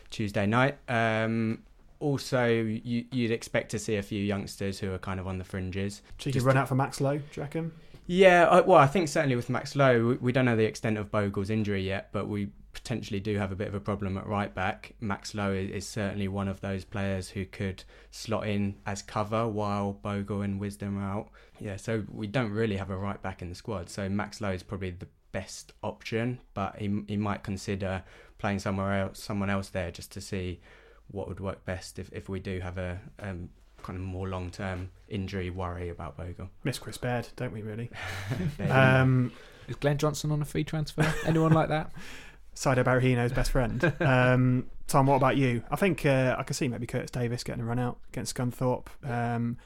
Tuesday night. Um, also, you, would expect to see a few youngsters who are kind of on the fringes. Cheeky run out for Max Lowe, do you reckon? Yeah, I, well, I think certainly with Max Lowe, we, we don't know the extent of Bogle's injury yet, but we potentially do have a bit of a problem at right back. Max Lowe is, is, certainly one of those players who could slot in as cover while Bogle and Wisdom are out. Yeah, so we don't really have a right back in the squad. So Max Lowe is probably the best option, but he he might consider playing somewhere else, someone else there, just to see what would work best if, if we do have a um, kind of more long term injury worry about Bogle. Miss Chris Baird, don't we really? <laughs> um, is Glenn Johnson on a free transfer? Anyone like that? <laughs> Saido Berahino's best friend. <laughs> Um, Tom, what about you? I think uh, I can see maybe Curtis Davies getting a run out against Scunthorpe. Um,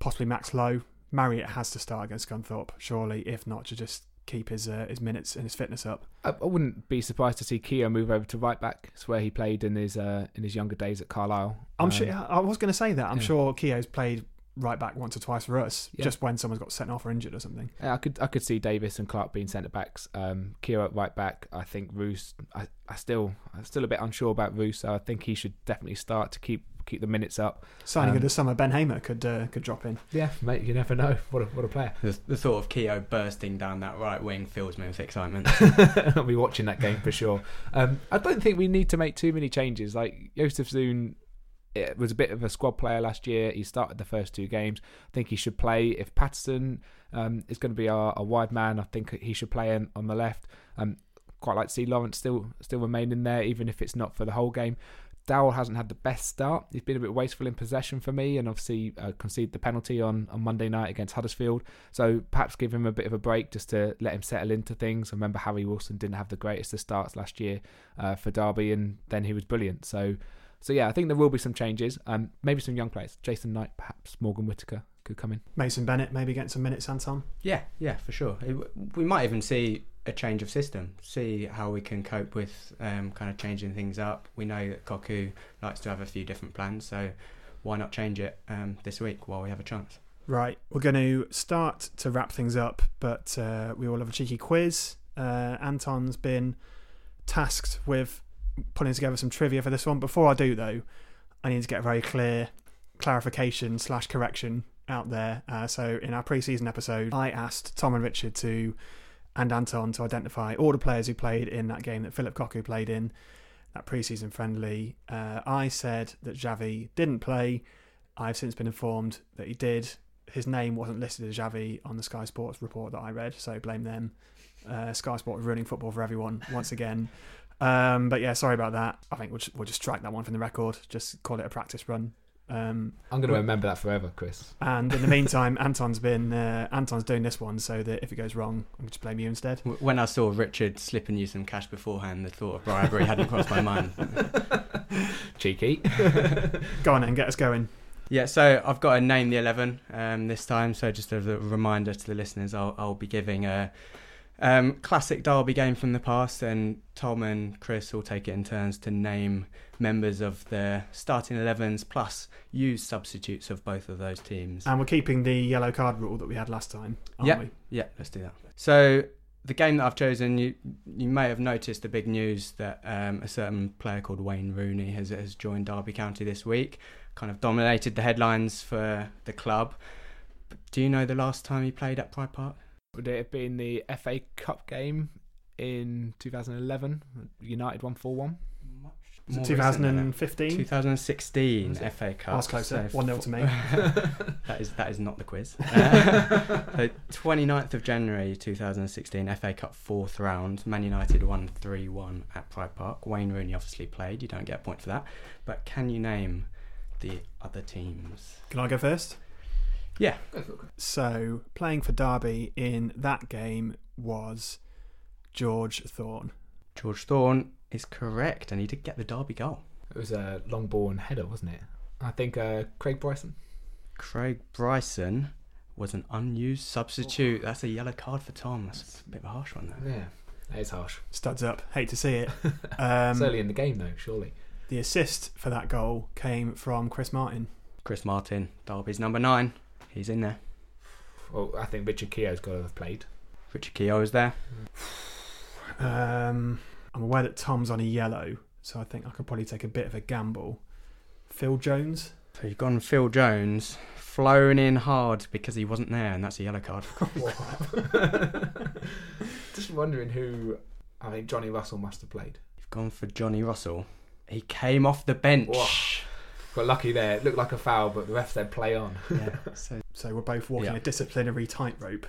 possibly Max Lowe. Marriott has to start against Scunthorpe, surely, if not to just keep his uh, his minutes and his fitness up. I, I, wouldn't be surprised to see Keogh move over to right back. It's where he played in his uh, in his younger days at Carlisle. I'm um, sure. I was going to say that. I'm yeah. sure Keogh's played right back once or twice for us, yeah. just when someone's got sent off or injured or something. Yeah, I could I could see Davies and Clarke being centre backs. Um, Keogh at right back. I think Roos. I, I still I'm still a bit unsure about Roos. So I think he should definitely start to keep keep the minutes up. Signing um, of the summer, Ben Hamer could uh, could drop in. Yeah, mate, you never know. What a what a player. The, the thought of Keogh bursting down that right wing fills me with excitement. <laughs> I'll be watching that game for sure. Um, I don't think we need to make too many changes. Like Jozefzoon it was a bit of a squad player last year. He started the first two games. I think he should play. If Paterson um, is going to be a wide man, I think he should play in, on the left. Um, quite like to see Lawrence still still remain in there, even if it's not for the whole game. Dowell hasn't had the best start. He's been a bit wasteful in possession for me, and obviously uh, conceded the penalty on, on Monday night against Huddersfield. So perhaps give him a bit of a break just to let him settle into things. I remember Harry Wilson didn't have the greatest of starts last year uh, for Derby, and then he was brilliant. So so yeah, I think there will be some changes. Um, maybe some young players. Jason Knight, perhaps Morgan Whittaker could come in. Mason Bennett maybe get some minutes, Anton. Yeah, yeah, for sure. We might even see a change of system. See how we can cope with um, kind of changing things up. We know that Cocu likes to have a few different plans, so why not change it um, this week while we have a chance? Right, we're going to start to wrap things up, but uh, we all have a cheeky quiz. Uh, Anton's been tasked with putting together some trivia for this one. Before I do, though, I need to get a very clear clarification slash correction out there. Uh, so in our pre-season episode, I asked Tom and Richard to and Anton to identify all the players who played in that game that Phillip Cocu played in, that pre-season friendly. Uh, I said that Xavi didn't play. I've since been informed that he did. His name wasn't listed as Xavi on the Sky Sports report that I read, so blame them. Uh, Sky Sports ruining football for everyone once again. Um, but yeah, sorry about that. I think we'll just, we'll just strike that one from the record. Just call it a practice run. Um, I'm going to remember that forever, Chris. And in the <laughs> meantime, Anton's been uh, Anton's doing this one, so that if it goes wrong, I'm going to blame you instead. When I saw Richard slipping you some cash beforehand, the thought of bribery hadn't crossed my mind. <laughs> Cheeky. <laughs> Go on and get us going. Yeah, so I've got to name the eleven um, this time. So just as a reminder to the listeners, I'll, I'll be giving a Um, classic derby game from the past, and Tom and Chris will take it in turns to name members of the starting 11s plus use substitutes of both of those teams. And we're keeping the yellow card rule that we had last time, aren't yeah, we? yeah, let's do that. So the game that I've chosen, you you may have noticed the big news that um, a certain player called Wayne Rooney has has joined Derby County this week. Kind of dominated the headlines for the club. But do you know the last time he played at Pride Park? Would it have been the FA Cup game in 2011? United won 4 1. Was More recent than that. 2015? 2016 FA Cup. I was closer. 1-0 to me. <laughs> that is that is not the quiz. <laughs> Uh, so 29th of January 2016 FA Cup fourth round. Man United won 3-1 at Pride Park. Wayne Rooney obviously played. You don't get a point for that. But can you name the other teams? Can I go first? Yeah. So, playing for Derby in that game was George Thorne. George Thorne is correct, and he did get the Derby goal. It was a long ball and header, wasn't it? I think uh, Craig Bryson. Craig Bryson was an unused substitute. That's a yellow card for Tom. That's a bit of a harsh one, though. Yeah, that is harsh. Studs up. Hate to see it. <laughs> it's Um, early in the game, though, surely. the assist for that goal came from Chris Martin. Chris Martin, Derby's number nine. He's in there. Well, I think Richard Keogh's got to have played. Richard Keogh is there. Um, I'm aware that Tom's on a yellow, so I think I could probably take a bit of a gamble. Phil Jones. So you've gone Phil Jones, flown in hard because he wasn't there, and that's a yellow card. <laughs> <laughs> Just wondering who. I think Johnny Russell must have played. You've gone for Johnny Russell. He came off the bench. Whoa. Got lucky there. It looked like a foul, but the ref said play on. Yeah, <laughs> so So we're both walking Yeah. a disciplinary tightrope.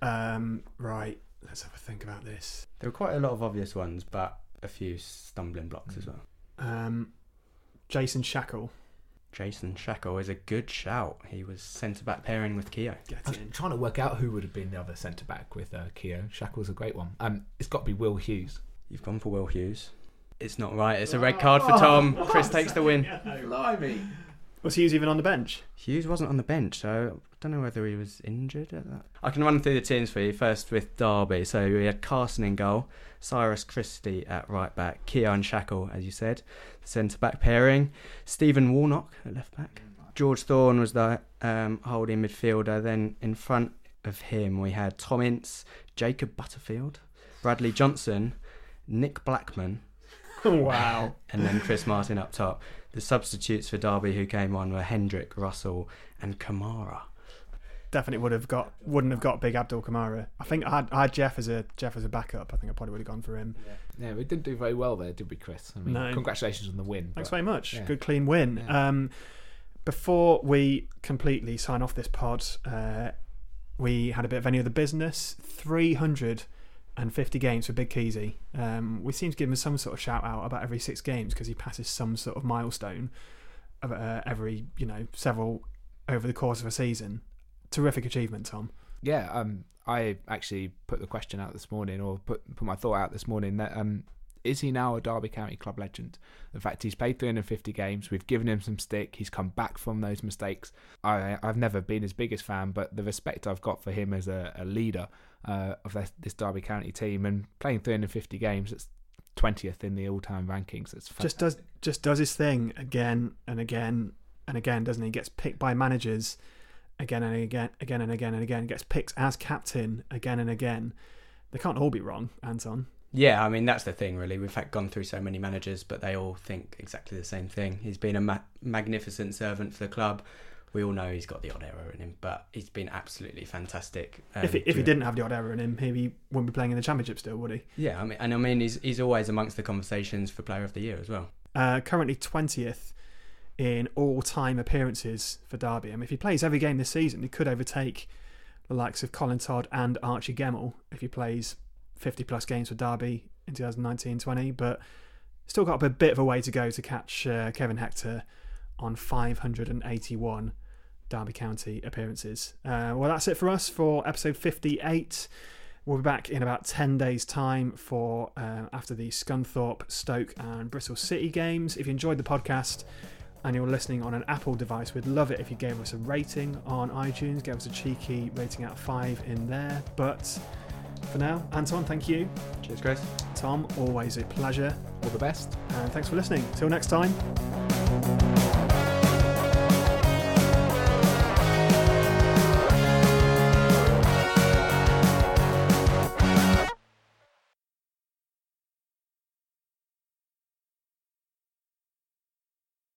Um, right. Let's have a think about this. there were quite a lot of obvious ones, but a few stumbling blocks as well. Um, Jason Shackell. Jason Shackell is a good shout. He was centre back pairing with Keogh. Get I was in. trying to work out who would have been the other centre back with uh, Keogh. Shackell's a great one. Um, it's got to be Will Hughes. You've gone for Will Hughes. It's not right. It's a red card for Tom. <laughs> Chris takes the win. Blimey. Was Hughes even on the bench? Hughes wasn't on the bench, so I don't know whether he was injured at that. I can run through the teams for you. First with Derby. So we had Carson in goal, Cyrus Christie at right back, Keogh Shackell, as you said, the centre back pairing, Stephen Warnock at left back. George Thorne was the um, holding midfielder. Then in front of him we had Tom Ince, Jacob Butterfield, Bradley Johnson, Nick Blackman, <laughs> wow. and then Chris Martin up top. The substitutes for Derby who came on were Hendrick, Russell, and Camara. Definitely would have got wouldn't have got big Abdoul Camara. I think I had, I had Jeff as a Jeff as a backup. I think I probably would have gone for him. Yeah, we didn't do very well there, did we, Chris? I mean, No. congratulations on the win. Thanks but- very much. yeah. Good clean win. Yeah. Um, before we completely sign off this pod, uh, we had a bit of any other business. Three hundred and fifty games for Big Keezy. Um, we seem to give him some sort of shout out about every six games because he passes some sort of milestone of uh, every you know several over the course of a season. Terrific achievement, Tom. Yeah, um, I actually put the question out this morning, or put put my thought out this morning that um, is he now a Derby County club legend? In fact, he's played 350 games. We've given him some stick. He's come back from those mistakes. I I've never been his biggest fan, but the respect I've got for him as a, a leader uh, of this, this Derby County team and playing 350 games, it's 20th in the all-time rankings. It's just does just does his thing again and again and again, doesn't he? Gets picked by managers again and again, again and again and again. Gets picked as captain again and again. They can't all be wrong, Anton. Yeah, I mean that's the thing really. We've had gone through so many managers, but they all think exactly the same thing. He's been a ma- magnificent servant for the club. We all know he's got the odd error in him, but he's been absolutely fantastic. um, if he, if he didn't have the odd error in him, he wouldn't be playing in the championship still, would he? yeah, I mean, and I mean he's he's always amongst the conversations for Player of the Year as well. Uh, currently twentieth in all-time appearances for Derby. I mean, if he plays every game this season, he could overtake the likes of Colin Todd and Archie Gemmill if he plays 50 plus games for Derby in 2019-20. But still got a bit of a way to go to catch uh, Kevin Hector on 581 Derby County appearances. Uh, well, that's it for us for episode 58. We'll be back in about 10 days' time for uh, after the Scunthorpe, Stoke, and Bristol City games. If you enjoyed the podcast and you're listening on an Apple device, we'd love it if you gave us a rating on iTunes, gave us a cheeky rating out of five in there. But for now. Anton, thank you. Cheers, Chris. Tom, always a pleasure. All the best. And thanks for listening. Till next time.